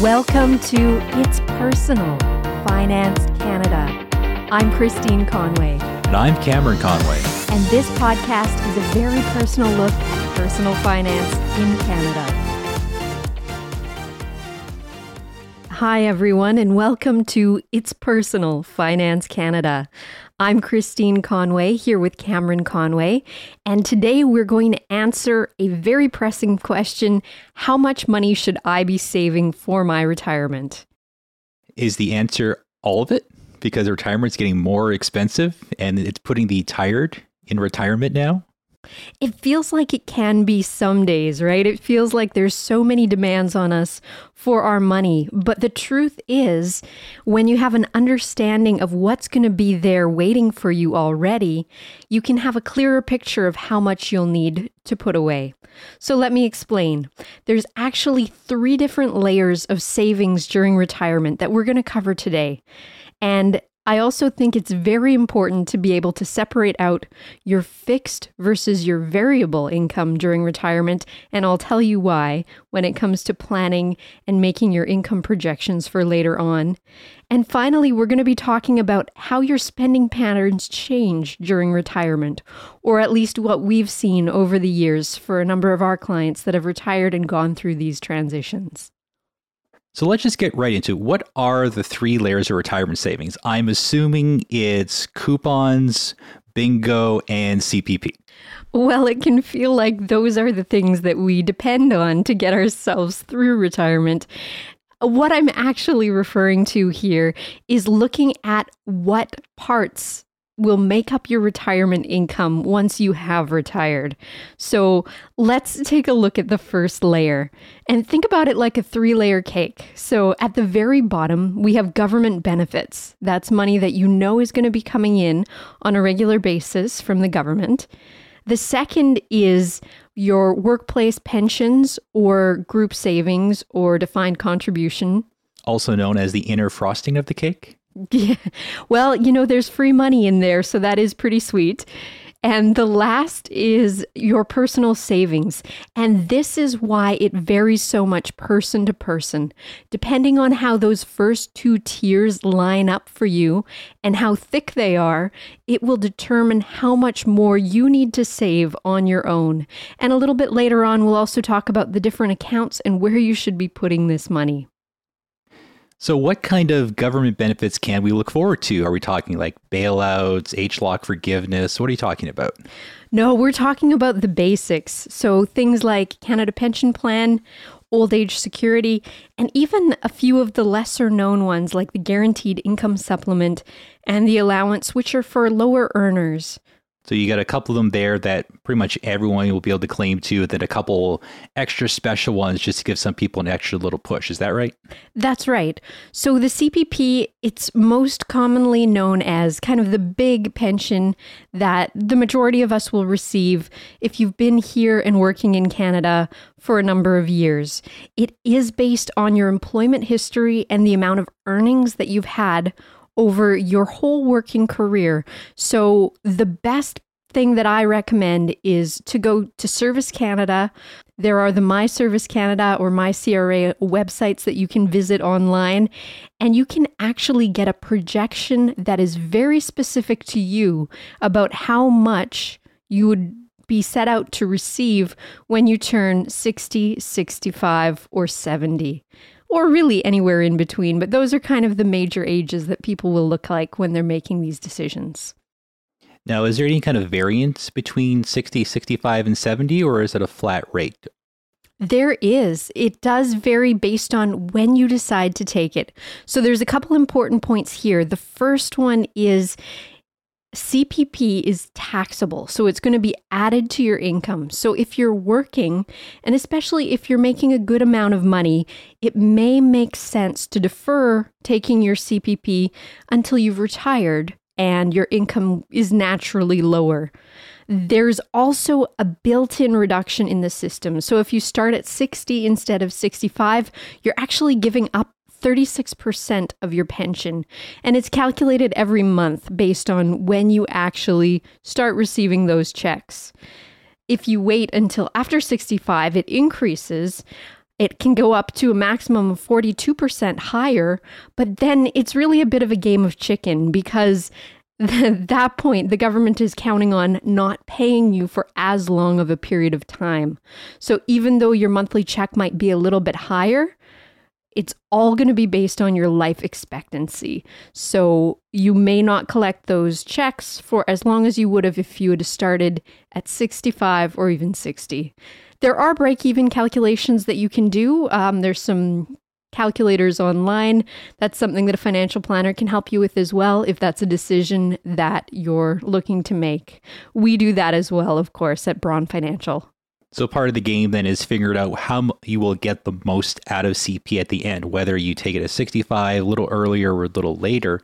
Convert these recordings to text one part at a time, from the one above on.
Welcome to It's Personal Finance Canada. I'm Christine Conway. And I'm Cameron Conway. And this podcast is a very personal look at personal finance in Canada. Hi, everyone, and welcome to It's Personal Finance Canada. I'm Christine Conway here with Cameron Conway, and today we're going to answer a very pressing question How much money should I be saving for my retirement? Is the answer all of it? Because retirement's getting more expensive and it's putting the tired in retirement now? It feels like it can be some days, right? It feels like there's so many demands on us for our money. But the truth is, when you have an understanding of what's going to be there waiting for you already, you can have a clearer picture of how much you'll need to put away. So let me explain. There's actually three different layers of savings during retirement that we're going to cover today. And I also think it's very important to be able to separate out your fixed versus your variable income during retirement, and I'll tell you why when it comes to planning and making your income projections for later on. And finally, we're going to be talking about how your spending patterns change during retirement, or at least what we've seen over the years for a number of our clients that have retired and gone through these transitions. So let's just get right into it. what are the three layers of retirement savings? I'm assuming it's coupons, bingo, and CPP. Well, it can feel like those are the things that we depend on to get ourselves through retirement. What I'm actually referring to here is looking at what parts will make up your retirement income once you have retired. So let's take a look at the first layer and think about it like a three layer cake. So at the very bottom, we have government benefits. That's money that you know is going to be coming in on a regular basis from the government. The second is your workplace pensions or group savings or defined contribution. Also known as the inner frosting of the cake? Yeah. Well, you know, there's free money in there, so that is pretty sweet. And the last is your personal savings. And this is why it varies so much person to person. Depending on how those first two tiers line up for you and how thick they are, it will determine how much more you need to save on your own. And a little bit later on, we'll also talk about the different accounts and where you should be putting this money. So, what kind of government benefits can we look forward to? Are we talking like bailouts, HELOC forgiveness? What are you talking about? No, we're talking about the basics. So, things like Canada Pension Plan, old age security, and even a few of the lesser known ones like the Guaranteed Income Supplement and the allowance, which are for lower earners. So you got a couple of them there that pretty much everyone will be able to claim to, then a couple extra special ones just to give some people an extra little push. Is that right? That's right. So the CPP, it's most commonly known as kind of the big pension that the majority of us will receive if you've been here and working in Canada for a number of years. It is based on your employment history and the amount of earnings that you've had over your whole working career. So, the best thing that I recommend is to go to Service Canada. There are the My Service Canada or My CRA websites that you can visit online, and you can actually get a projection that is very specific to you about how much you would be set out to receive when you turn 60, 65, or 70 or really anywhere in between. But those are kind of the major ages that people will look like when they're making these decisions. Now, is there any kind of variance between 60, 65, and 70, or is it a flat rate? There is. It does vary based on when you decide to take it. So there's a couple important points here. The first one is CPP is taxable, so it's going to be added to your income. So if you're working, and especially if you're making a good amount of money, it may make sense to defer taking your CPP until you've retired and your income is naturally lower. There's also a built in reduction in the system. So if you start at 60 instead of 65, you're actually giving up 36% of your pension. And it's calculated every month based on when you actually start receiving those checks. If you wait until after 65, it increases. it can go up to a maximum of 42% higher, but then it's really a bit of a game of chicken because at that point, the government is counting on not paying you for as long of a period of time. So even though your monthly check might be a little bit higher, it's all going to be based on your life expectancy. So you may not collect those checks for as long as you would have if you had started at 65 or even 60. There are break even calculations that you can do. Um, there's some calculators online. That's something that a financial planner can help you with as well if that's a decision that you're looking to make. We do that as well, of course, at Braun Financial. So part of the game then is figuring out how you will get the most out of CP at the end, whether you take it at 65, a little earlier or a little later.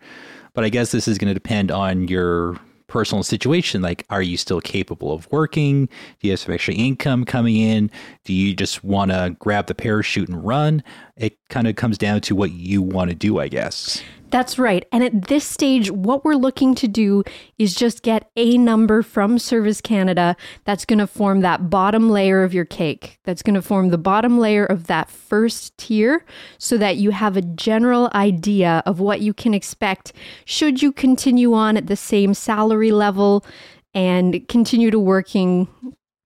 But I guess this is going to depend on your personal situation. Like, are you still capable of working? Do you have some extra income coming in? Do you just want to grab the parachute and run? It kind of comes down to what you want to do, I guess. That's right. And at this stage, what we're looking to do is just get a number from Service Canada that's going to form that bottom layer of your cake. That's going to form the bottom layer of that first tier so that you have a general idea of what you can expect should you continue on at the same salary level and continue to working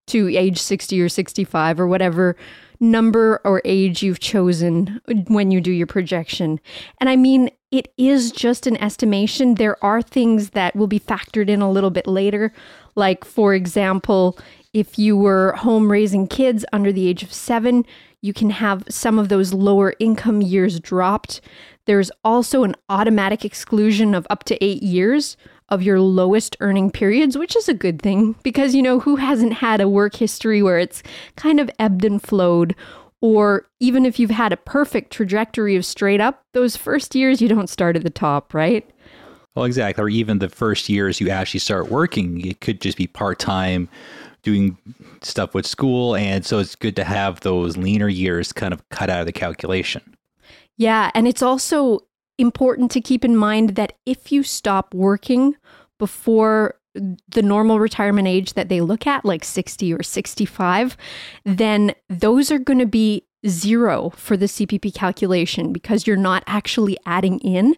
to age 60 or 65 or whatever number or age you've chosen when you do your projection. And I mean, it is just an estimation. There are things that will be factored in a little bit later. Like, for example, if you were home raising kids under the age of seven, you can have some of those lower income years dropped. There's also an automatic exclusion of up to eight years of your lowest earning periods, which is a good thing because, you know, who hasn't had a work history where it's kind of ebbed and flowed? Or even if you've had a perfect trajectory of straight up, those first years you don't start at the top, right? Well, exactly. Or even the first years you actually start working, it could just be part time doing stuff with school. And so it's good to have those leaner years kind of cut out of the calculation. Yeah. And it's also important to keep in mind that if you stop working before the normal retirement age that they look at, like 60 or 65, then those are going to be zero for the CPP calculation because you're not actually adding in.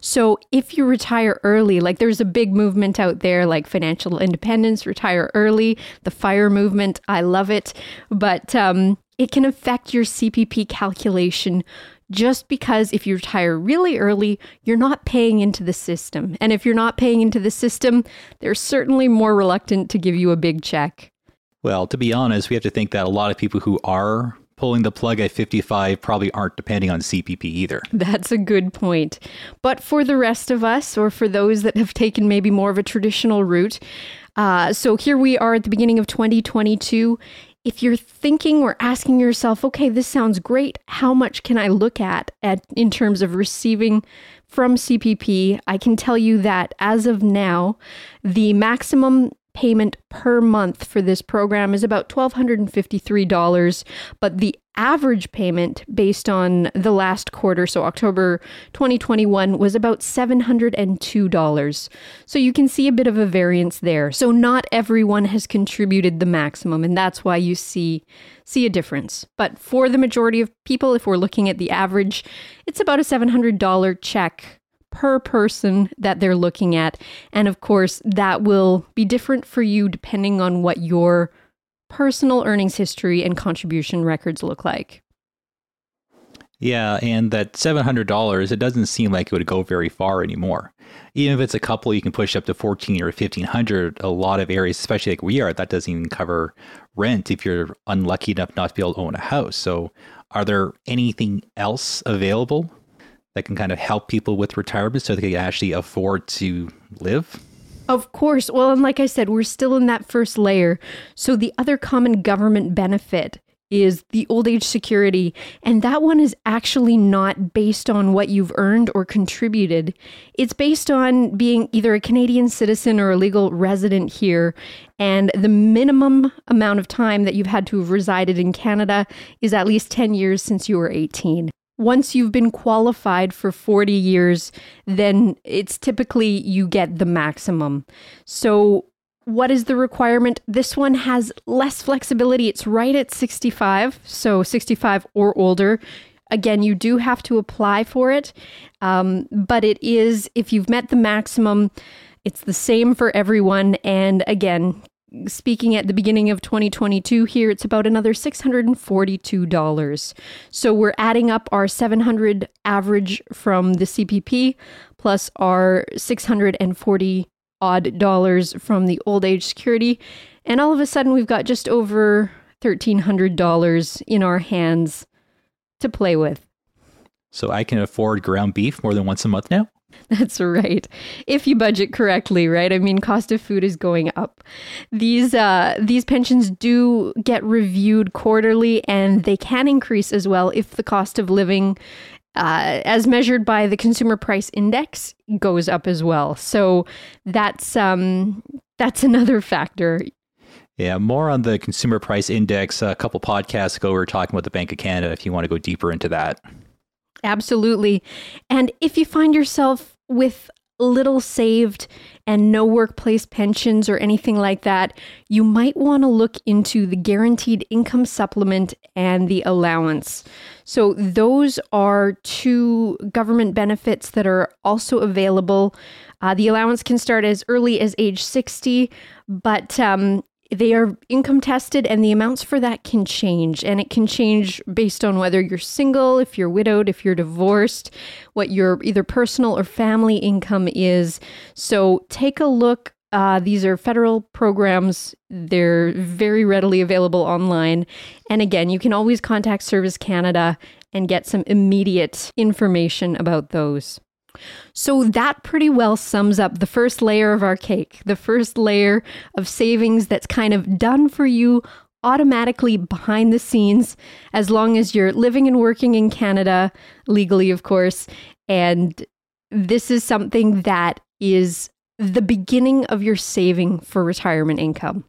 So if you retire early, like there's a big movement out there like financial independence, retire early, the fire movement, I love it, but um, it can affect your CPP calculation just because if you retire really early, you're not paying into the system. And if you're not paying into the system, they're certainly more reluctant to give you a big check. Well, to be honest, we have to think that a lot of people who are pulling the plug at 55 probably aren't depending on CPP either. That's a good point. But for the rest of us, or for those that have taken maybe more of a traditional route, uh, so here we are at the beginning of 2022 if you're thinking or asking yourself, okay, this sounds great, how much can I look at, at in terms of receiving from CPP? I can tell you that as of now, the maximum payment per month for this program is about $1,253, but the average payment based on the last quarter, so October 2021, was about $702. So you can see a bit of a variance there. So not everyone has contributed the maximum, and that's why you see see a difference. But for the majority of people, if we're looking at the average, it's about a $700 check per person that they're looking at. And of course, that will be different for you depending on what your personal earnings history and contribution records look like. Yeah, and that $700, it doesn't seem like it would go very far anymore. Even if it's a couple, you can push up to 14 or 1500 A lot of areas, especially like we are, that doesn't even cover rent if you're unlucky enough not to be able to own a house. So, are there anything else available that can kind of help people with retirement so they can actually afford to live? Of course. Well, and like I said, we're still in that first layer. So the other common government benefit is the old age security. And that one is actually not based on what you've earned or contributed. It's based on being either a Canadian citizen or a legal resident here. And the minimum amount of time that you've had to have resided in Canada is at least 10 years since you were 18 once you've been qualified for 40 years, then it's typically you get the maximum. So what is the requirement? This one has less flexibility. It's right at 65, so 65 or older. Again, you do have to apply for it, um, but it is, if you've met the maximum, it's the same for everyone. And again, speaking at the beginning of 2022 here it's about another $642 so we're adding up our 700 average from the cpp plus our 640 odd dollars from the old age security. And all of a sudden we've got just over $1300 in our hands to play with. So i can afford ground beef more than once a month now That's right. If you budget correctly, right? I mean, cost of food is going up. These uh, these pensions do get reviewed quarterly, and they can increase as well if the cost of living, uh, as measured by the Consumer Price Index, goes up as well. So that's um, that's another factor. Yeah, more on the Consumer Price Index. A couple podcasts ago, we were talking about the Bank of Canada. If you want to go deeper into that. Absolutely. And if you find yourself with little saved and no workplace pensions or anything like that, you might want to look into the guaranteed income supplement and the allowance. So, those are two government benefits that are also available. Uh, the allowance can start as early as age 60, but um, they are income tested and the amounts for that can change. And it can change based on whether you're single if you're widowed if you're divorced what your either personal or family income is. So take a look. Uh, these are federal programs. They're very readily available online. And again you can always contact service canada and get some immediate information about those so that pretty well sums up the first layer of our cake, the first layer of savings that's kind of done for you automatically behind the scenes as long as you're living and working in Canada, legally, of course. And this is something that is the beginning of your saving for retirement income.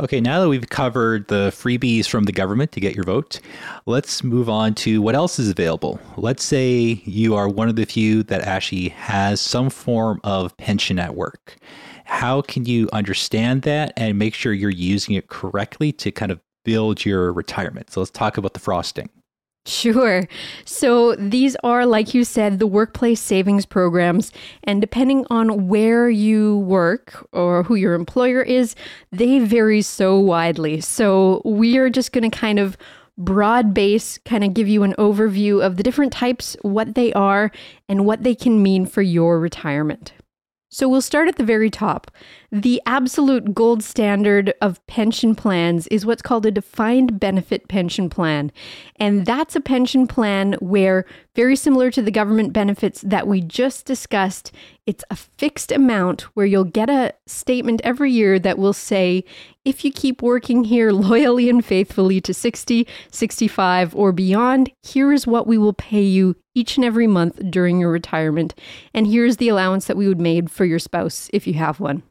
Okay, now that we've covered the freebies from the government to get your vote, let's move on to what else is available. Let's say you are one of the few that actually has some form of pension at work. How can you understand that and make sure you're using it correctly to kind of build your retirement? So let's talk about the frosting. Sure. So these are, like you said, the workplace savings programs. And depending on where you work or who your employer is, they vary so widely. So we are just going to kind of broad base, kind of give you an overview of the different types, what they are, and what they can mean for your retirement. So we'll start at the very top. The absolute gold standard of pension plans is what's called a defined benefit pension plan. And that's a pension plan where, very similar to the government benefits that we just discussed, it's a fixed amount where you'll get a statement every year that will say, if you keep working here loyally and faithfully to 60, 65, or beyond, here is what we will pay you each and every month during your retirement. And here's the allowance that we would make for your spouse if you have one.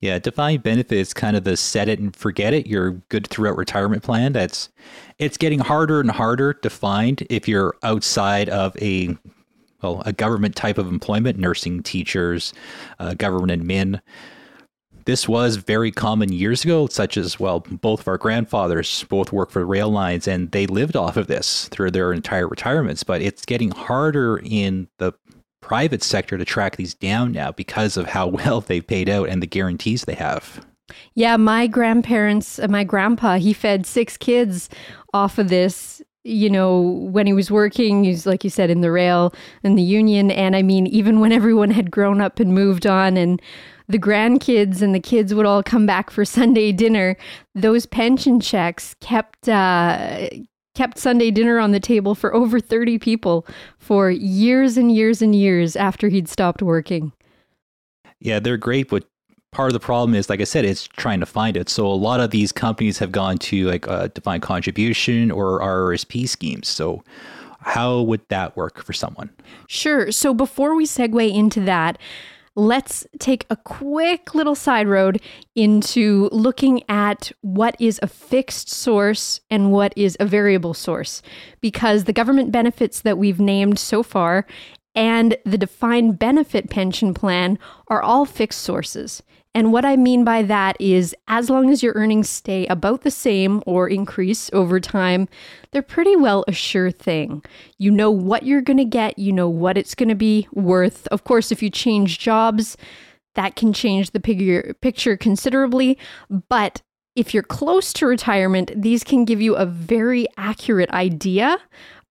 Yeah, defined benefit is kind of the set it and forget it. You're good throughout retirement plan. That's it's getting harder and harder to find if you're outside of a well, a government type of employment, nursing, teachers, uh, government admin. This was very common years ago, such as, well, both of our grandfathers both worked for rail lines and they lived off of this through their entire retirements. But it's getting harder in the private sector to track these down now because of how well they've paid out and the guarantees they have. Yeah, my grandparents, uh, my grandpa, he fed six kids off of this. You know, when he was working, he's like you said in the rail and the union. And I mean, even when everyone had grown up and moved on and the grandkids and the kids would all come back for Sunday dinner, those pension checks kept uh, kept Sunday dinner on the table for over 30 people for years and years and years after he'd stopped working. Yeah, they're great, but part of the problem is, like I said, it's trying to find it. So a lot of these companies have gone to like a defined contribution or RRSP schemes. So how would that work for someone? Sure. So before we segue into that, let's take a quick little side road into looking at what is a fixed source and what is a variable source. Because the government benefits that we've named so far and the defined benefit pension plan are all fixed sources. And what I mean by that is as long as your earnings stay about the same or increase over time, they're pretty well a sure thing. You know what you're going to get, you know what it's going to be worth. Of course, if you change jobs, that can change the picture, considerably, but if you're close to retirement, these can give you a very accurate idea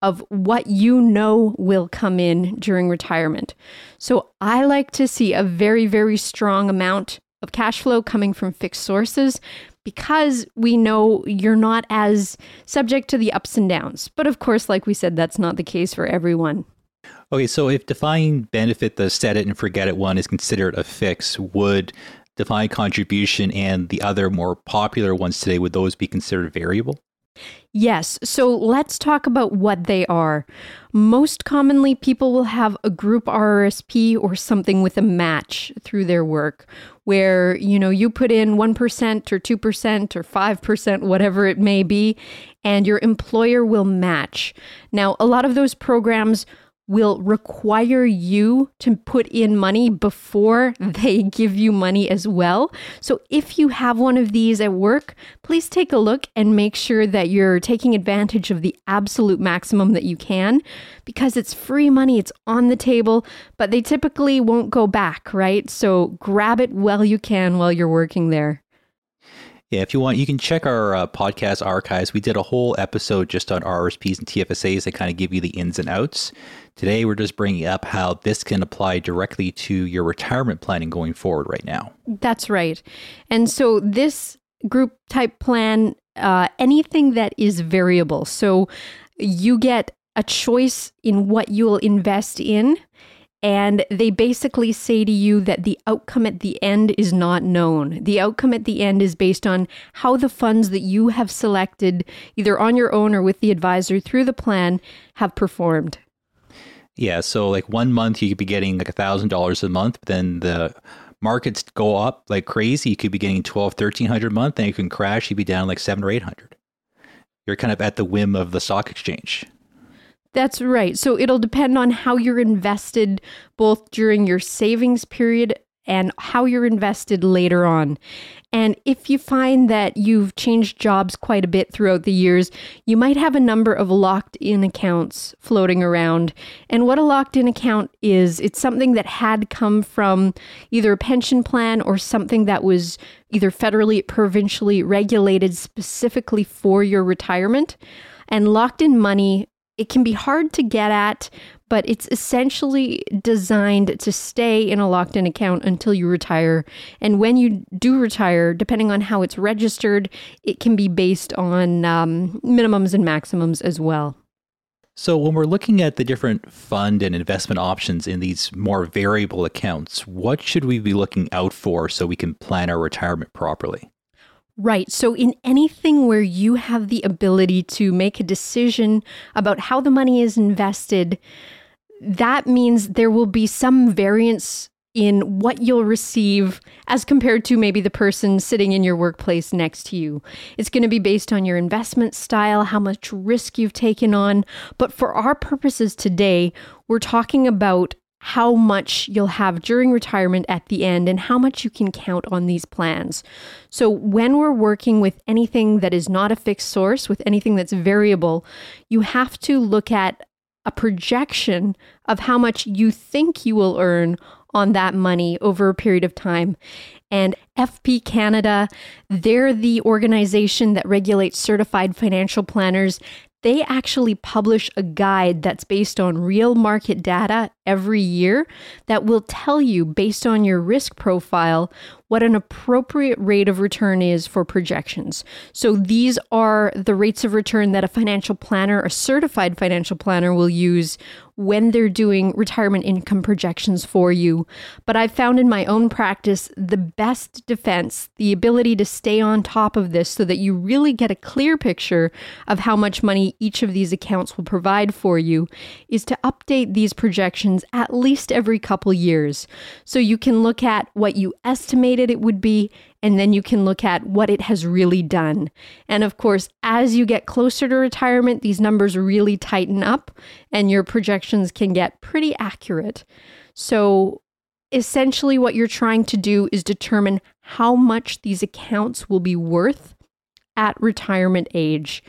of what you know will come in during retirement. So I like to see a very, very strong amount of cash flow coming from fixed sources because we know you're not as subject to the ups and downs. But of course, like we said, that's not the case for everyone. Okay, so if defined benefit, the set it and forget it one is considered a fix, would defined contribution and the other more popular ones today, would those be considered variable? Yes. So let's talk about what they are. Most commonly, people will have a group RRSP or something with a match through their work where, you know, you put in 1% or 2% or 5%, whatever it may be, and your employer will match. Now, a lot of those programs will require you to put in money before mm. they give you money as well. So if you have one of these at work, please take a look and make sure that you're taking advantage of the absolute maximum that you can because it's free money, it's on the table, but they typically won't go back, right? So grab it while you can while you're working there. Yeah, if you want, you can check our uh, podcast archives. We did a whole episode just on RRSPs and TFSAs that kind of give you the ins and outs. Today, we're just bringing up how this can apply directly to your retirement planning going forward right now. That's right. And so, this group type plan, uh, anything that is variable. So, you get a choice in what you'll invest in and they basically say to you that the outcome at the end is not known. The outcome at the end is based on how the funds that you have selected, either on your own or with the advisor through the plan, have performed. Yeah, so like one month you could be getting like a thousand dollars a month, but then the markets go up like crazy. You could be getting twelve, thirteen hundred a month, and you can crash. You'd be down like seven or eight hundred. You're kind of at the whim of the stock exchange. That's right. So it'll depend on how you're invested both during your savings period and how you're invested later on. And if you find that you've changed jobs quite a bit throughout the years, you might have a number of locked in accounts floating around. And what a locked in account is, it's something that had come from either a pension plan or something that was either federally, provincially regulated specifically for your retirement. And locked in money it can be hard to get at, but it's essentially designed to stay in a locked in account until you retire. And when you do retire, depending on how it's registered, it can be based on um, minimums and maximums as well. So, when we're looking at the different fund and investment options in these more variable accounts, what should we be looking out for so we can plan our retirement properly? Right. So, in anything where you have the ability to make a decision about how the money is invested, that means there will be some variance in what you'll receive as compared to maybe the person sitting in your workplace next to you. It's going to be based on your investment style, how much risk you've taken on. But for our purposes today, we're talking about how much you'll have during retirement at the end and how much you can count on these plans. So, when we're working with anything that is not a fixed source, with anything that's variable, you have to look at a projection of how much you think you will earn on that money over a period of time. And FP Canada, they're the organization that regulates certified financial planners they actually publish a guide that's based on real market data every year that will tell you, based on your risk profile, what an appropriate rate of return is for projections. So these are the rates of return that a financial planner, a certified financial planner, will use when they're doing retirement income projections for you. But I've found in my own practice the best defense, the ability to stay on top of this so that you really get a clear picture of how much money each of these accounts will provide for you, is to update these projections at least every couple years. So you can look at what you estimated it would be, and then you can look at what it has really done. And of course, as you get closer to retirement, these numbers really tighten up and your projections can get pretty accurate. So, essentially, what you're trying to do is determine how much these accounts will be worth at retirement age.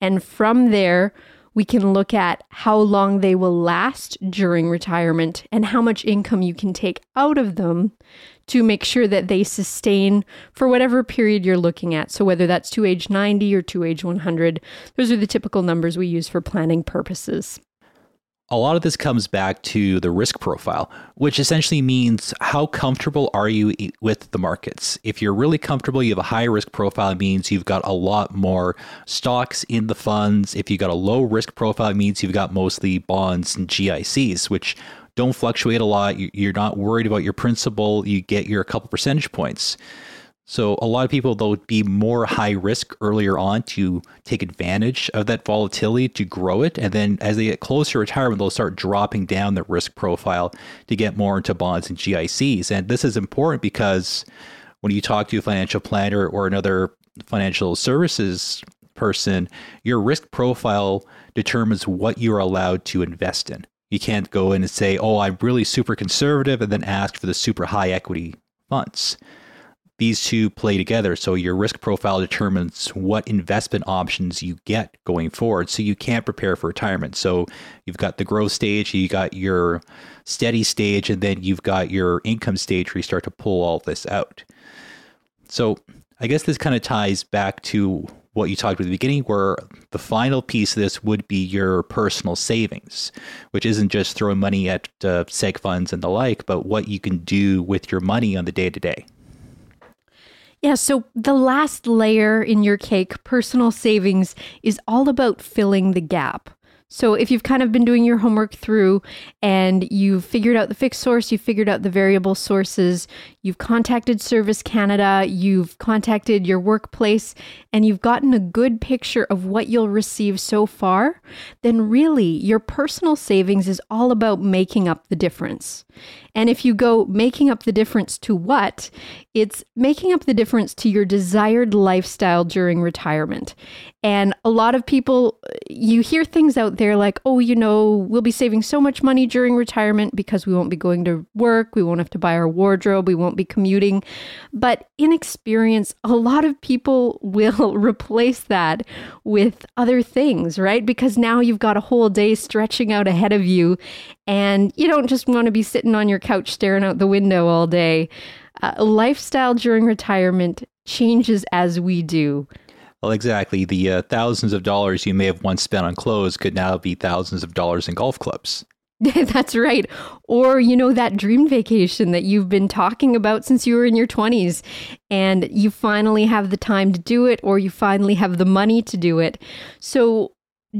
And from there, we can look at how long they will last during retirement and how much income you can take out of them to make sure that they sustain for whatever period you're looking at. So, whether that's to age 90 or to age 100, those are the typical numbers we use for planning purposes a lot of this comes back to the risk profile, which essentially means how comfortable are you with the markets? If you're really comfortable, you have a high risk profile, it means you've got a lot more stocks in the funds. If you've got a low risk profile, it means you've got mostly bonds and GICs, which don't fluctuate a lot. You're not worried about your principal. You get your couple percentage points. So a lot of people they'll be more high risk earlier on to take advantage of that volatility to grow it, and then as they get closer to retirement, they'll start dropping down the risk profile to get more into bonds and GICs. And this is important because when you talk to a financial planner or another financial services person, your risk profile determines what you're allowed to invest in. You can't go in and say, "Oh, I'm really super conservative," and then ask for the super high equity funds these two play together. So your risk profile determines what investment options you get going forward. So you can't prepare for retirement. So you've got the growth stage, you got your steady stage, and then you've got your income stage where you start to pull all this out. So I guess this kind of ties back to what you talked about at the beginning, where the final piece of this would be your personal savings, which isn't just throwing money at uh, seg funds and the like, but what you can do with your money on the day to day. Yeah, so the last layer in your cake, personal savings, is all about filling the gap. So if you've kind of been doing your homework through and you've figured out the fixed source, you've figured out the variable sources, you've contacted Service Canada, you've contacted your workplace, and you've gotten a good picture of what you'll receive so far, then really your personal savings is all about making up the difference. And if you go making up the difference to what, it's making up the difference to your desired lifestyle during retirement. And a lot of people, you hear things out there like, oh, you know, we'll be saving so much money during retirement because we won't be going to work, we won't have to buy our wardrobe, we won't be commuting. But in experience, a lot of people will replace that with other things, right? Because now you've got a whole day stretching out ahead of you and you don't just want to be sitting on your couch staring out the window all day. Uh, lifestyle during retirement changes as we do. Well, exactly. The uh, thousands of dollars you may have once spent on clothes could now be thousands of dollars in golf clubs. That's right. Or, you know, that dream vacation that you've been talking about since you were in your 20s and you finally have the time to do it or you finally have the money to do it. So,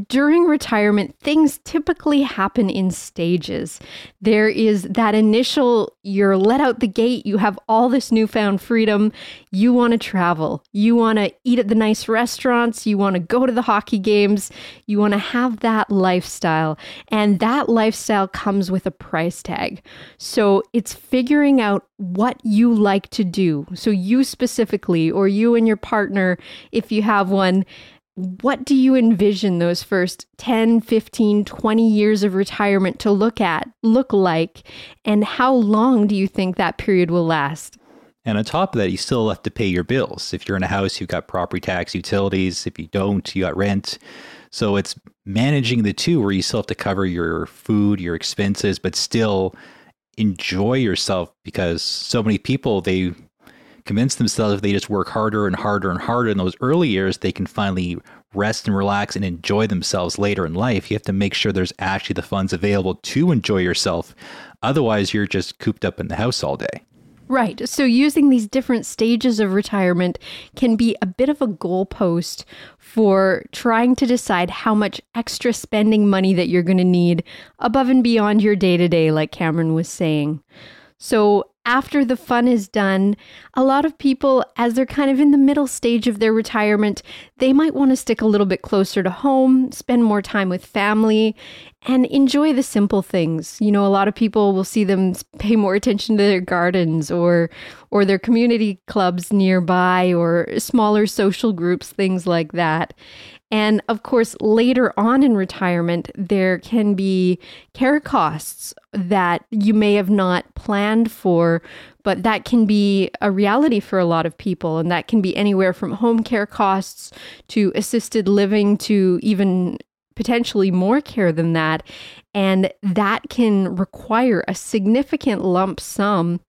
during retirement, things typically happen in stages. There is that initial, you're let out the gate, you have all this newfound freedom, you want to travel, you want to eat at the nice restaurants, you want to go to the hockey games, you want to have that lifestyle. And that lifestyle comes with a price tag. So it's figuring out what you like to do. So, you specifically, or you and your partner, if you have one, what do you envision those first 10, 15, 20 years of retirement to look at, look like, and how long do you think that period will last? And on top of that, you still have to pay your bills. If you're in a house, you've got property tax, utilities. If you don't, you got rent. So it's managing the two where you still have to cover your food, your expenses, but still enjoy yourself because so many people, they convince themselves if they just work harder and harder and harder in those early years, they can finally rest and relax and enjoy themselves later in life. You have to make sure there's actually the funds available to enjoy yourself. Otherwise, you're just cooped up in the house all day. Right. So using these different stages of retirement can be a bit of a goalpost for trying to decide how much extra spending money that you're going to need above and beyond your day to day, like Cameron was saying. So after the fun is done, a lot of people, as they're kind of in the middle stage of their retirement, they might want to stick a little bit closer to home, spend more time with family, and enjoy the simple things. You know, a lot of people will see them pay more attention to their gardens or or their community clubs nearby or smaller social groups, things like that. And of course, later on in retirement, there can be care costs that you may have not planned for but that can be a reality for a lot of people. And that can be anywhere from home care costs to assisted living to even potentially more care than that. And that can require a significant lump sum.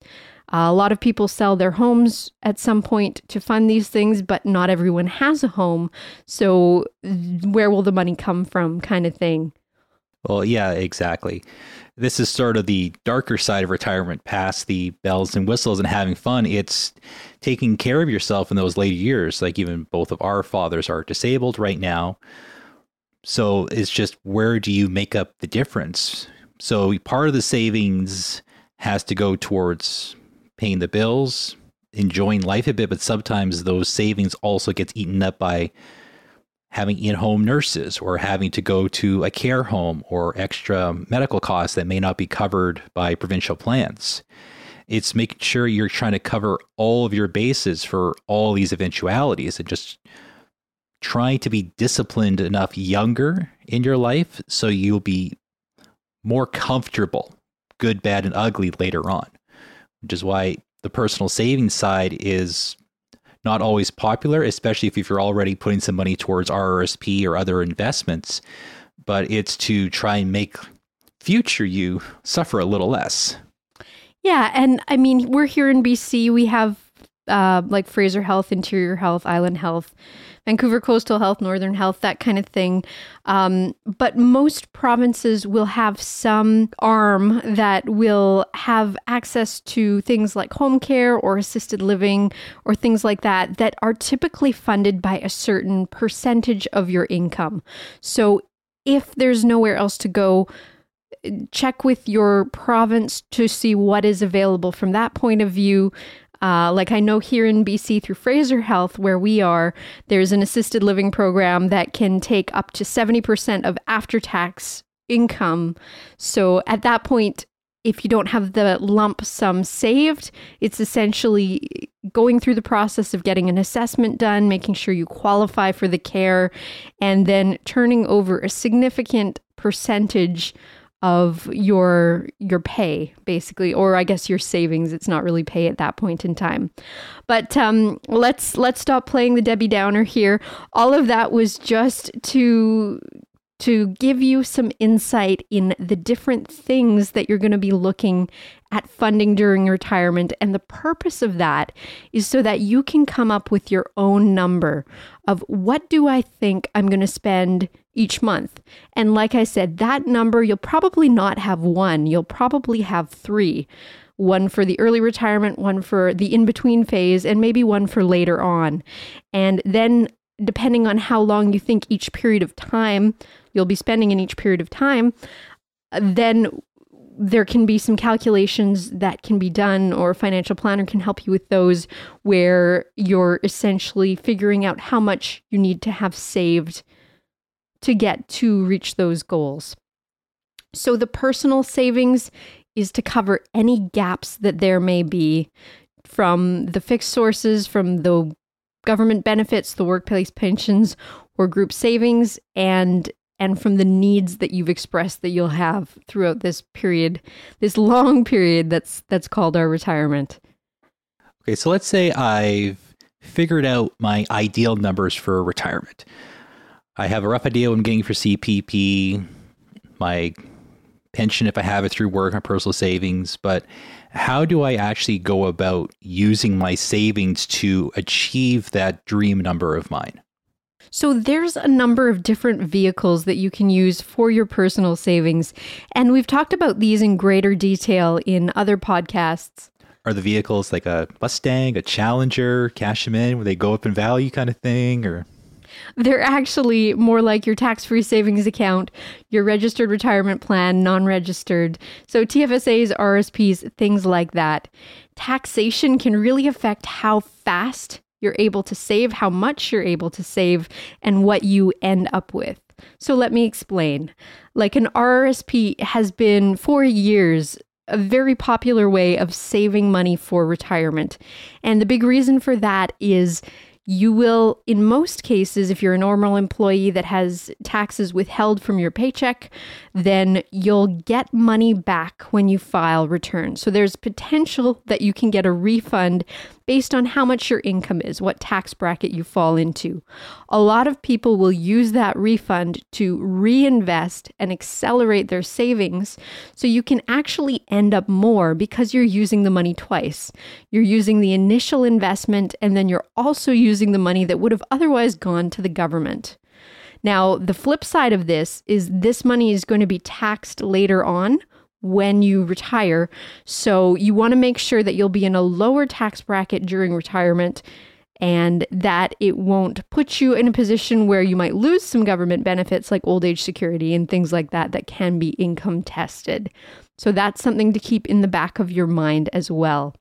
Uh, a lot of people sell their homes at some point to fund these things, but not everyone has a home. So, where will the money come from, kind of thing? Well, yeah, exactly. This is sort of the darker side of retirement, past the bells and whistles and having fun. It's taking care of yourself in those later years. Like, even both of our fathers are disabled right now. So it's just where do you make up the difference? So part of the savings has to go towards paying the bills, enjoying life a bit, but sometimes those savings also gets eaten up by having in-home nurses or having to go to a care home or extra medical costs that may not be covered by provincial plans. It's making sure you're trying to cover all of your bases for all these eventualities and just trying to be disciplined enough younger in your life so you'll be more comfortable, good, bad, and ugly later on, which is why the personal savings side is not always popular, especially if, you're already putting some money towards RRSP or other investments. But it's to try and make future you suffer a little less. Yeah. And I mean, we're here in BC. We have uh, like Fraser Health, Interior Health, Island Health. Vancouver Coastal Health, Northern Health, that kind of thing. Um, but most provinces will have some arm that will have access to things like home care or assisted living or things like that that are typically funded by a certain percentage of your income. So if there's nowhere else to go, check with your province to see what is available from that point of view. Uh, like I know here in BC through Fraser Health, where we are, there's an assisted living program that can take up to 70% of after tax income. So at that point, if you don't have the lump sum saved, it's essentially going through the process of getting an assessment done, making sure you qualify for the care, and then turning over a significant percentage of your your pay basically or i guess your savings. It's not really pay at that point in time. But um, let's let's stop playing the debbie downer here. All of that was just to to give you some insight in the different things that you're going to be looking at funding during retirement. And the purpose of that is so that you can come up with your own number of what do I think I'm going to spend each month. And like I said, that number, you'll probably not have one, you'll probably have three one for the early retirement, one for the in between phase, and maybe one for later on. And then, depending on how long you think each period of time you'll be spending in each period of time, then there can be some calculations that can be done, or a financial planner can help you with those, where you're essentially figuring out how much you need to have saved to get to reach those goals. So, the personal savings is to cover any gaps that there may be from the fixed sources, from the government benefits, the workplace pensions, or group savings, and and from the needs that you've expressed that you'll have throughout this period, this long period that's that's called our retirement. Okay, so let's say I've figured out my ideal numbers for retirement. I have a rough idea what I'm getting for CPP, my pension if I have it through work, my personal savings, but how do I actually go about using my savings to achieve that dream number of mine? So there's a number of different vehicles that you can use for your personal savings. And we've talked about these in greater detail in other podcasts. Are the vehicles like a Mustang, a Challenger, cash them in where they go up in value kind of thing or they're actually more like your tax free savings account, your registered retirement plan, non registered. So, TFSAs, RSPs, things like that. Taxation can really affect how fast you're able to save, how much you're able to save, and what you end up with. So let me explain. Like an RRSP has been for years a very popular way of saving money for retirement. And the big reason for that is you will, in most cases, if you're a normal employee that has taxes withheld from your paycheck, then you'll get money back when you file returns. So there's potential that you can get a refund based on how much your income is, what tax bracket you fall into. A lot of people will use that refund to reinvest and accelerate their savings so you can actually end up more because you're using the money twice. You're using the initial investment and then you're also using the money that would have otherwise gone to the government. Now, the flip side of this is this money is going to be taxed later on when you retire. So you want to make sure that you'll be in a lower tax bracket during retirement and that it won't put you in a position where you might lose some government benefits like old age security and things like that that can be income tested. So that's something to keep in the back of your mind as well.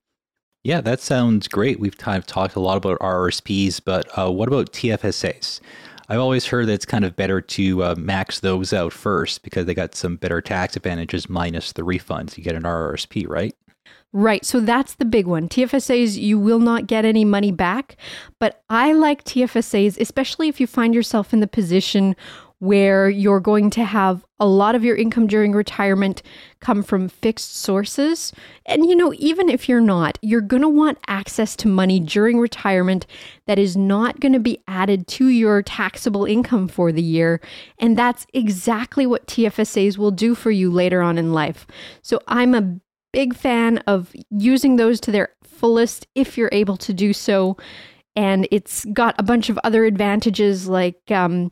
Yeah, that sounds great. We've kind of talked a lot about RRSPs, but uh, what about TFSAs? I've always heard that it's kind of better to uh, max those out first because they got some better tax advantages minus the refunds. You get an RRSP, right? Right. So that's the big one. TFSAs, you will not get any money back. But I like TFSAs, especially if you find yourself in the position where you're going to have a lot of your income during retirement come from fixed sources. And you know, even if you're not, you're going to want access to money during retirement that is not going to be added to your taxable income for the year. And that's exactly what TFSAs will do for you later on in life. So I'm a big fan of using those to their fullest if you're able to do so and it's got a bunch of other advantages like um,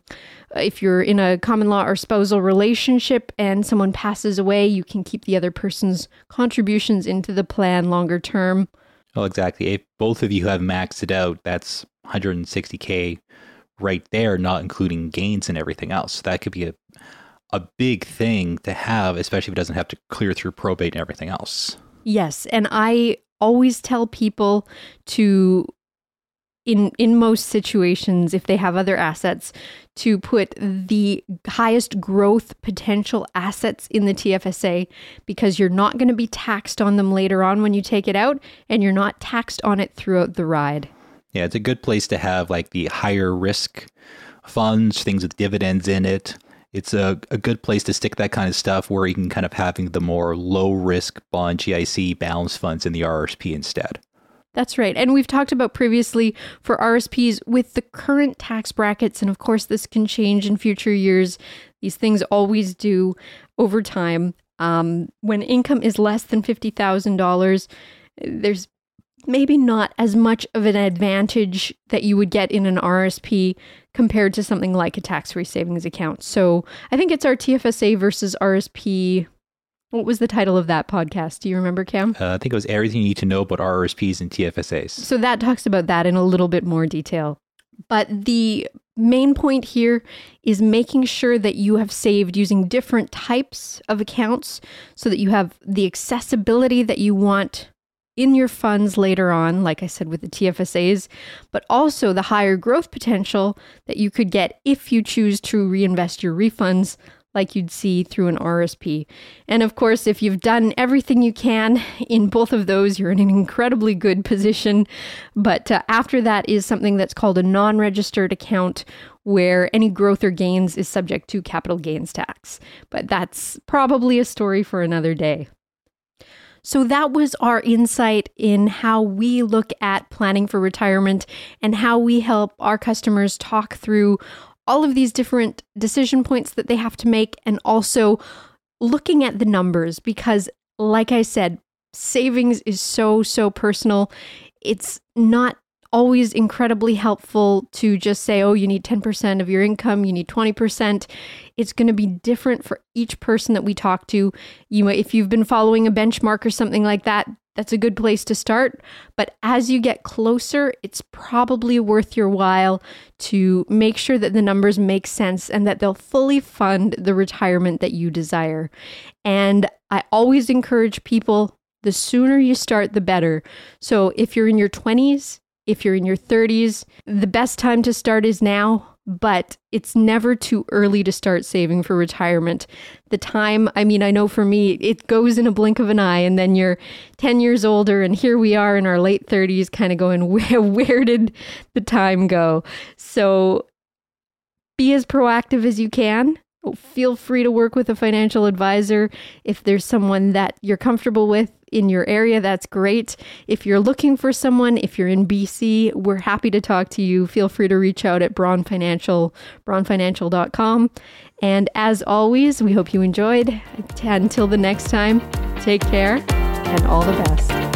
if you're in a common law or spousal relationship and someone passes away you can keep the other person's contributions into the plan longer term. Oh exactly. If both of you have maxed it out that's 160k right there not including gains and everything else. So that could be a a big thing to have especially if it doesn't have to clear through probate and everything else. Yes. And i always tell people to in in most situations if they have other assets to put the highest growth potential assets in the TFSA because you're not going to be taxed on them later on when you take it out and you're not taxed on it throughout the ride. Yeah, it's a good place to have like the higher risk funds, things with dividends in it. It's a, a good place to stick that kind of stuff where you can kind of having the more low risk bond GIC balance funds in the RSP instead. That's right. And we've talked about previously for RSPs with the current tax brackets. And of course, this can change in future years. These things always do over time. Um, when income is less than $50,000, there's maybe not as much of an advantage that you would get in an RSP compared to something like a tax free savings account. So I think it's our TFSA versus RSP what was the title of that podcast? Do you remember, Cam? Uh, I think it was Everything You Need to Know About RRSPs and TFSAs. So that talks about that in a little bit more detail. But the main point here is making sure that you have saved using different types of accounts so that you have the accessibility that you want in your funds later on, like I said with the TFSAs, but also the higher growth potential that you could get if you choose to reinvest your refunds like you'd see through an RSP. And of course, if you've done everything you can in both of those, you're in an incredibly good position. But uh, after that is something that's called a non registered account where any growth or gains is subject to capital gains tax. But that's probably a story for another day. So, that was our insight in how we look at planning for retirement and how we help our customers talk through all of these different decision points that they have to make and also looking at the numbers because like I said, savings is so so personal. It's not always incredibly helpful to just say, oh, you need 10% of your income, you need 20%. It's going to be different for each person that we talk to. You if you've been following a benchmark or something like that, that's a good place to start. But as you get closer, it's probably worth your while to make sure that the numbers make sense and that they'll fully fund the retirement that you desire. And I always encourage people the sooner you start, the better. So if you're in your 20s, if you're in your 30s, the best time to start is now but it's never too early to start saving for retirement. The time, I mean, I know for me, it goes in a blink of an eye, and then you're 10 years older, and here we are in our late 30s, kind of going, where, where did the time go? So be as proactive as you can. Feel free to work with a financial advisor. If there's someone that you're comfortable with in your area, that's great. If you're looking for someone, if you're in BC, we're happy to talk to you. Feel free to reach out at Braun Financial, braunfinancial.com. And as always, we hope you enjoyed. Until the next time, take care and all the best.